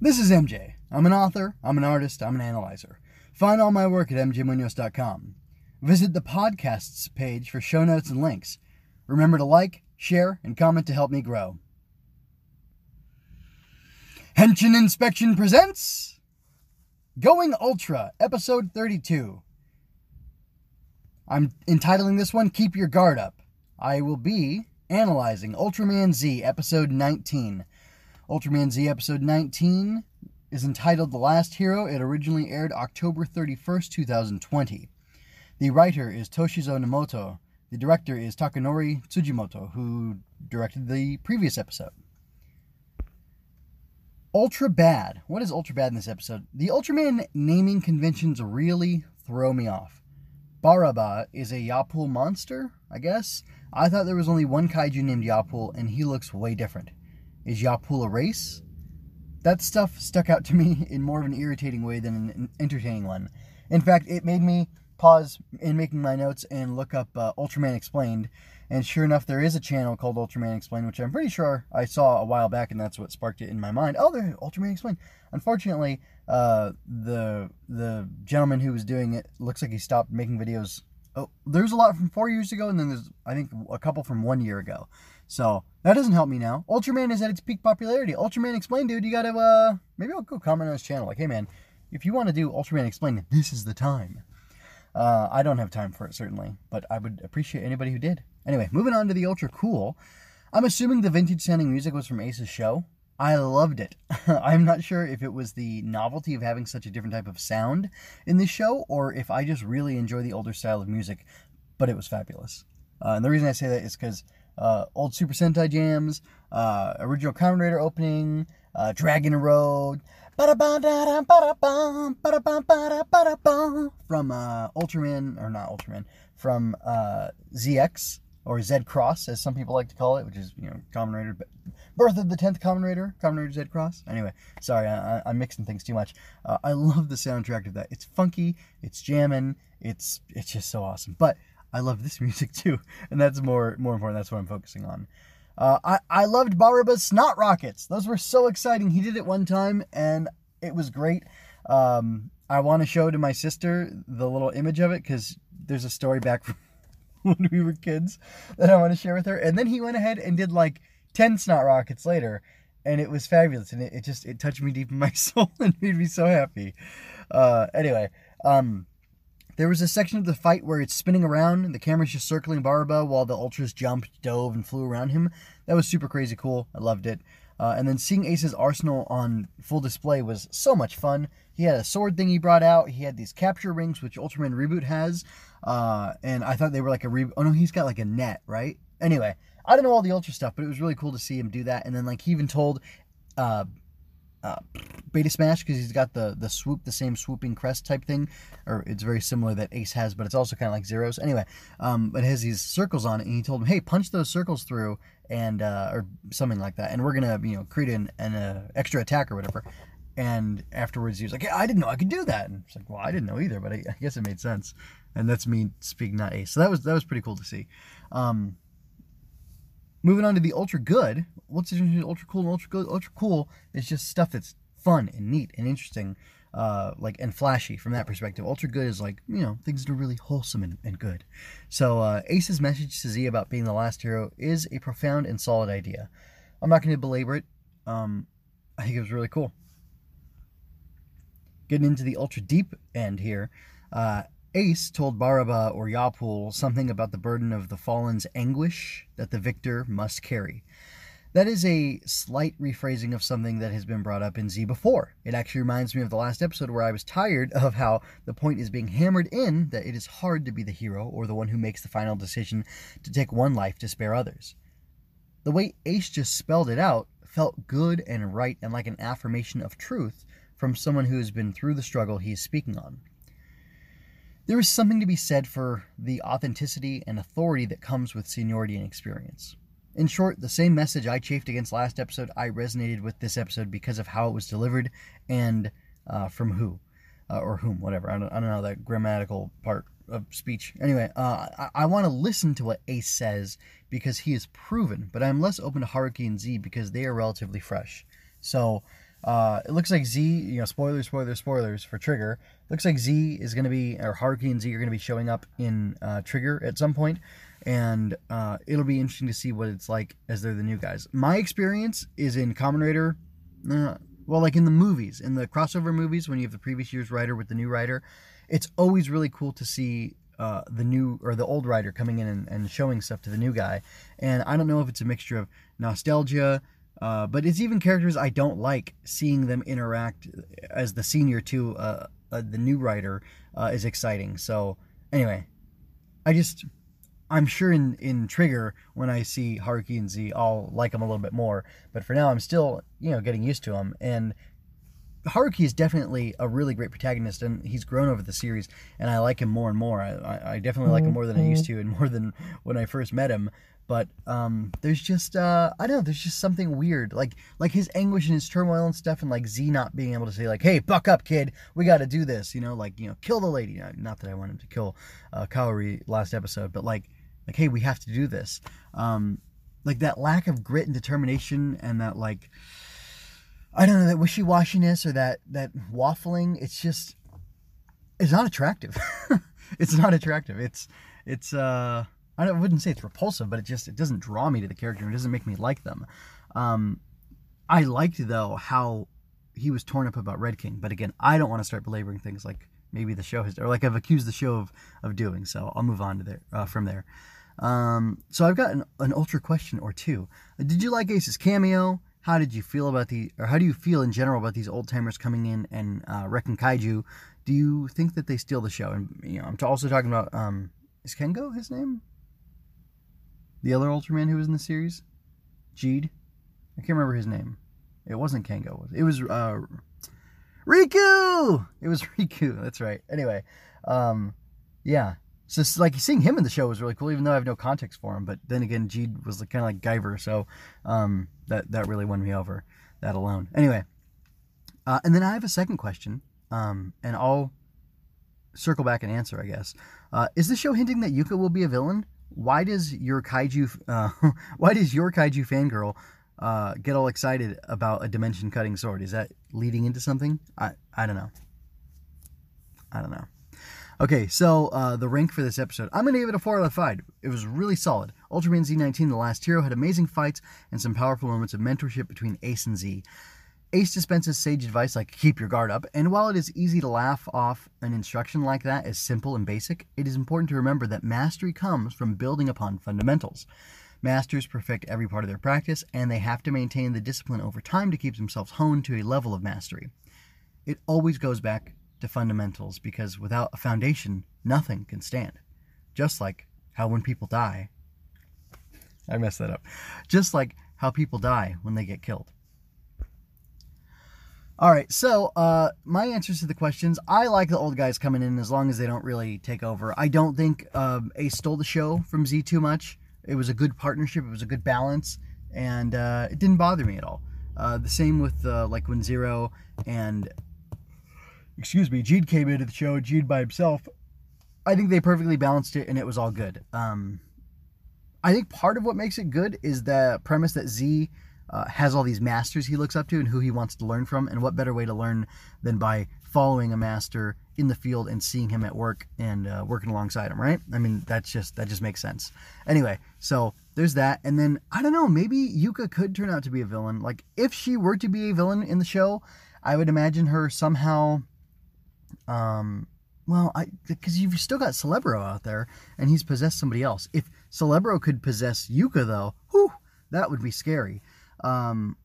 This is MJ. I'm an author, I'm an artist, I'm an analyzer. Find all my work at mjmunoz.com. Visit the podcasts page for show notes and links. Remember to like, share, and comment to help me grow. Henshin Inspection presents Going Ultra, episode 32. I'm entitling this one Keep Your Guard Up. I will be analyzing Ultraman Z, episode 19. Ultraman Z, episode 19 is entitled The Last Hero. It originally aired October 31st, 2020. The writer is Toshizo Nomoto. The director is Takanori Tsujimoto, who directed the previous episode. Ultra Bad. What is Ultra Bad in this episode? The Ultraman naming conventions really throw me off. Baraba is a Yapool monster, I guess. I thought there was only one kaiju named Yapool, and he looks way different. Is Yapool a race? That stuff stuck out to me in more of an irritating way than an entertaining one. In fact, it made me pause in making my notes and look up uh, Ultraman Explained. And sure enough, there is a channel called Ultraman Explained, which I'm pretty sure I saw a while back, and that's what sparked it in my mind. Oh, there's Ultraman Explained. Unfortunately, uh, the the gentleman who was doing it looks like he stopped making videos. Oh, there's a lot from four years ago, and then there's I think a couple from one year ago. So that doesn't help me now. Ultraman is at its peak popularity. Ultraman Explained, dude, you gotta uh maybe I'll go comment on his channel. Like, hey man, if you want to do Ultraman Explained, this is the time. Uh, I don't have time for it, certainly, but I would appreciate anybody who did. Anyway, moving on to the Ultra Cool. I'm assuming the vintage sounding music was from Ace's show. I loved it. I'm not sure if it was the novelty of having such a different type of sound in this show or if I just really enjoy the older style of music, but it was fabulous. Uh, and the reason I say that is because uh, old Super Sentai jams, uh, original Kamen Rider opening, uh, Dragon Road, from uh, Ultraman, or not Ultraman, from uh, ZX, or Z Cross, as some people like to call it, which is, you know, Kamen Rider, birth of the 10th Kamen Rider, Kamen Rider Z Cross. Anyway, sorry, I, am mixing things too much. Uh, I love the soundtrack of that. It's funky, it's jamming, it's it's just so awesome. But I love this music too, and that's more more important. That's what I'm focusing on. Uh, I, I loved Baraba's Snot Rockets. Those were so exciting. He did it one time, and it was great. Um, I want to show to my sister the little image of it because there's a story back from when we were kids that I want to share with her. And then he went ahead and did like 10 Snot Rockets later, and it was fabulous. And it, it just it touched me deep in my soul and made me so happy. Uh, anyway, um, there was a section of the fight where it's spinning around and the camera's just circling Barba while the Ultras jumped, dove, and flew around him. That was super crazy cool. I loved it. Uh, and then seeing Ace's arsenal on full display was so much fun. He had a sword thing he brought out. He had these capture rings, which Ultraman Reboot has. Uh, and I thought they were like a re. Oh no, he's got like a net, right? Anyway, I don't know all the Ultra stuff, but it was really cool to see him do that. And then like he even told uh, uh, Beta Smash because he's got the the swoop, the same swooping crest type thing, or it's very similar that Ace has, but it's also kind of like Zero's. Anyway, um, it has these circles on it, and he told him, "Hey, punch those circles through, and uh, or something like that, and we're gonna you know create an, an uh, extra attack or whatever." And afterwards, he was like, "Yeah, I didn't know I could do that." And it's like, "Well, I didn't know either, but I, I, guess it made sense." And that's me speaking, not Ace. So that was that was pretty cool to see. Um, moving on to the ultra good. What's the ultra cool and ultra good? Ultra cool is just stuff that's fun and neat and interesting, uh, like and flashy from that perspective. Ultra good is like you know things that are really wholesome and, and good. So uh, Ace's message to Z about being the last hero is a profound and solid idea. I'm not going to belabor it. Um, I think it was really cool. Getting into the ultra deep end here, uh, Ace told Baraba or Yapool something about the burden of the fallen's anguish that the victor must carry. That is a slight rephrasing of something that has been brought up in Z before. It actually reminds me of the last episode where I was tired of how the point is being hammered in that it is hard to be the hero or the one who makes the final decision to take one life to spare others. The way Ace just spelled it out felt good and right and like an affirmation of truth from someone who has been through the struggle he is speaking on. There is something to be said for the authenticity and authority that comes with seniority and experience. In short, the same message I chafed against last episode, I resonated with this episode because of how it was delivered and uh, from who uh, or whom, whatever. I don't, I don't know that grammatical part of speech. Anyway, uh, I, I want to listen to what Ace says because he is proven, but I'm less open to Haruki and Z because they are relatively fresh. So Uh, it looks like Z, you know, spoilers, spoilers, spoilers for Trigger. Looks like Z is going to be, or Haruki and Z are going to be showing up in uh, Trigger at some point, and uh, it'll be interesting to see what it's like as they're the new guys. My experience is in Kamen Rider, uh, well, like in the movies, in the crossover movies, when you have the previous year's writer with the new writer, it's always really cool to see uh, the new or the old writer coming in and, and, showing stuff to the new guy. And I don't know if it's a mixture of nostalgia, uh, but it's even characters I don't like seeing them interact as the senior to uh, uh the new writer uh, is exciting. So anyway, I just I'm sure in in Trigger when I see Haruki and Z, I'll like them a little bit more. But for now, I'm still you know getting used to them and. Haruki is definitely a really great protagonist, and he's grown over the series, and I like him more and more. I, I definitely like him more than I used to, and more than when I first met him but um, there's just uh, I don't know. There's just something weird, like like his anguish and his turmoil and stuff, and like Z not being able to say like, "Hey, buck up, kid. We got to do this." You know, like you know, kill the lady. Not that I want him to kill uh, Kaori last episode, but like like, hey, we have to do this. Um, like that lack of grit and determination, and that like I don't know that wishy washiness or that that waffling. It's just it's not attractive. it's not attractive. It's it's uh I wouldn't say it's repulsive, but it just it doesn't draw me to the character. And It doesn't make me like them. Um, I liked though how he was torn up about Red King, but again, I don't want to start belaboring things like maybe the show has or like I've accused the show of of doing. So I'll move on to there uh, from there. Um, so I've got an, an ultra question or two. Did you like Ace's cameo? How did you feel about the, or how do you feel in general about these old timers coming in and uh, wrecking kaiju? Do you think that they steal the show? And you know, I'm also talking about um, is Kengo his name? The other Ultraman who was in the series? Jeed? I can't remember his name. It wasn't Kengo. It was uh, Riku! It was Riku. That's right. Anyway, um, yeah. So like seeing him in the show was really cool, even though I have no context for him. But then again, Jeed was kind of like Guyver, so um, that that really won me over. That alone. Anyway, uh, and then I have a second question, um, and I'll circle back and answer. I guess uh, is the show hinting that Yuka will be a villain? why does your kaiju uh, why does your kaiju fangirl uh, get all excited about a dimension cutting sword? Is that leading into something? I I don't know. I don't know. Okay, so uh, the rank for this episode, I'm gonna give it a four out of five. It was really solid. Ultraman Z19: The Last Hero had amazing fights and some powerful moments of mentorship between Ace and Z. Ace dispenses sage advice like keep your guard up, and while it is easy to laugh off an instruction like that as simple and basic, it is important to remember that mastery comes from building upon fundamentals. Masters perfect every part of their practice, and they have to maintain the discipline over time to keep themselves honed to a level of mastery. It always goes back to fundamentals because without a foundation, nothing can stand. Just like how when people die, I messed that up. Just like how people die when they get killed. All right, so uh, my answers to the questions. I like the old guys coming in as long as they don't really take over. I don't think um, Ace stole the show from Z too much. It was a good partnership. It was a good balance, and uh, it didn't bother me at all. Uh, the same with uh, like when Zero and excuse me, Jeed came into the show. Jeed by himself. I think they perfectly balanced it, and it was all good. Um, I think part of what makes it good is the premise that Z uh, has all these masters he looks up to and who he wants to learn from. And what better way to learn than by following a master in the field and seeing him at work and uh, working alongside him, right? I mean, that's just that just makes sense. Anyway, so there's that, and then I don't know, maybe Yuka could turn out to be a villain. Like if she were to be a villain in the show, I would imagine her somehow. Um, well, I because you've still got Celebro out there, and he's possessed somebody else. If Celebro could possess Yuka, though, whew, that would be scary. Um,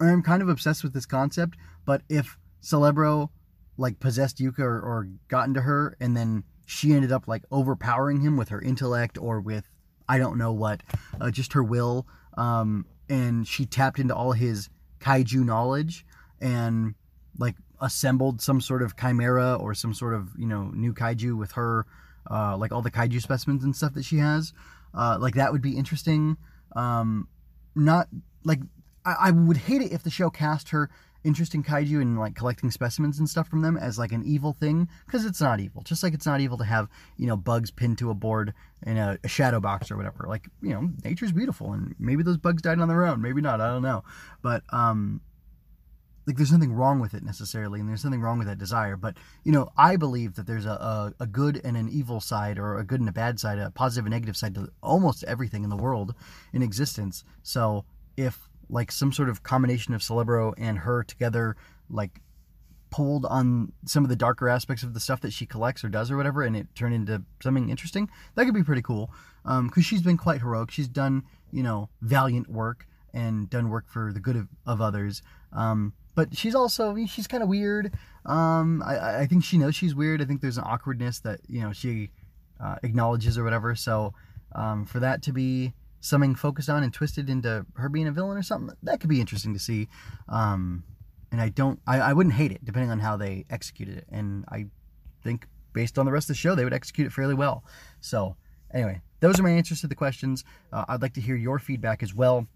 I'm kind of obsessed with this concept, but if Celebro like possessed Yuka or, or got into her and then she ended up like overpowering him with her intellect or with I don't know what, uh, just her will, um, and she tapped into all his kaiju knowledge and like assembled some sort of chimera or some sort of you know new kaiju with her, uh, like all the kaiju specimens and stuff that she has. Uh, like that would be interesting. Um, not like I, I would hate it if the show cast her interesting kaiju and like collecting specimens and stuff from them as like an evil thing because it's not evil just like it's not evil to have you know bugs pinned to a board in a, a, shadow box or whatever like you know nature's beautiful and maybe those bugs died on their own maybe not i don't know but um like there's nothing wrong with it necessarily, and there's nothing wrong with that desire. But you know, I believe that there's a, a, a good and an evil side, or a good and a bad side, a positive and negative side to almost everything in the world in existence. So if like some sort of combination of Celebro and her together, like pulled on some of the darker aspects of the stuff that she collects or does or whatever, and it turned into something interesting, that could be pretty cool. Because um, she's been quite heroic. She's done, you know, valiant work and done work for the good of, of others. Um, but she's also she's kind of weird. Um, I, I think she knows she's weird. I think there's an awkwardness that you know she uh, acknowledges or whatever. So um, for that to be something focused on and twisted into her being a villain or something, that could be interesting to see. Um, and I don't, I, I wouldn't hate it depending on how they executed it. And I think based on the rest of the show, they would execute it fairly well. So anyway, those are my answers to the questions. Uh, I'd like to hear your feedback as well.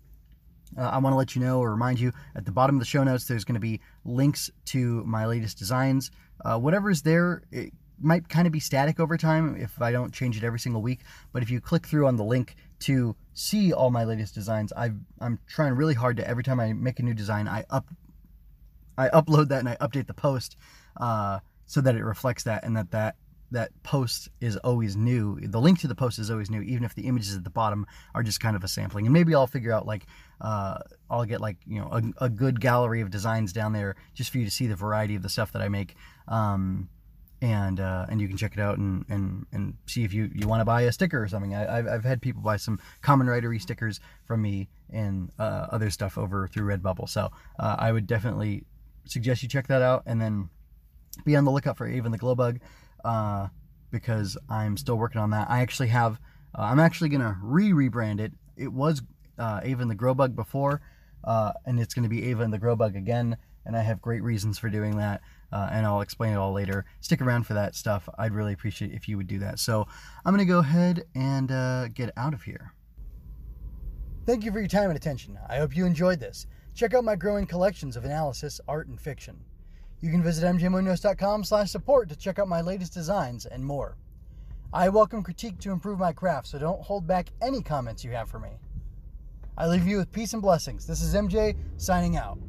Uh, I want to let you know or remind you at the bottom of the show notes, there's going to be links to my latest designs. Uh, whatever's there, it might kind of be static over time if I don't change it every single week. But if you click through on the link to see all my latest designs, i am trying really hard to every time I make a new design, I up I upload that and I update the post uh, so that it reflects that and that that that post is always new. The link to the post is always new, even if the images at the bottom are just kind of a sampling. And maybe I'll figure out like uh, I'll get like you know a, a, good gallery of designs down there just for you to see the variety of the stuff that I make. Um, and uh, and you can check it out and and, and see if you, you want to buy a sticker or something. I, have I've had people buy some Kamen Rider stickers from me and uh, other stuff over through Redbubble. So uh, I would definitely suggest you check that out and then be on the lookout for Aven the Glowbug uh, because I'm still working on that. I actually have, uh, I'm actually going to re rebrand it. It was uh, Ava and the Grow Bug before, uh, and it's going to be Ava and the Grow Bug again. And I have great reasons for doing that, uh, and I'll explain it all later. Stick around for that stuff. I'd really appreciate if you would do that. So I'm going to go ahead and uh, get out of here. Thank you for your time and attention. I hope you enjoyed this. Check out my growing collections of analysis, art, and fiction. You can visit mjmunoz.com slash support to check out my latest designs and more. I welcome critique to improve my craft, so don't hold back any comments you have for me. I leave you with peace and blessings. This is MJ signing out.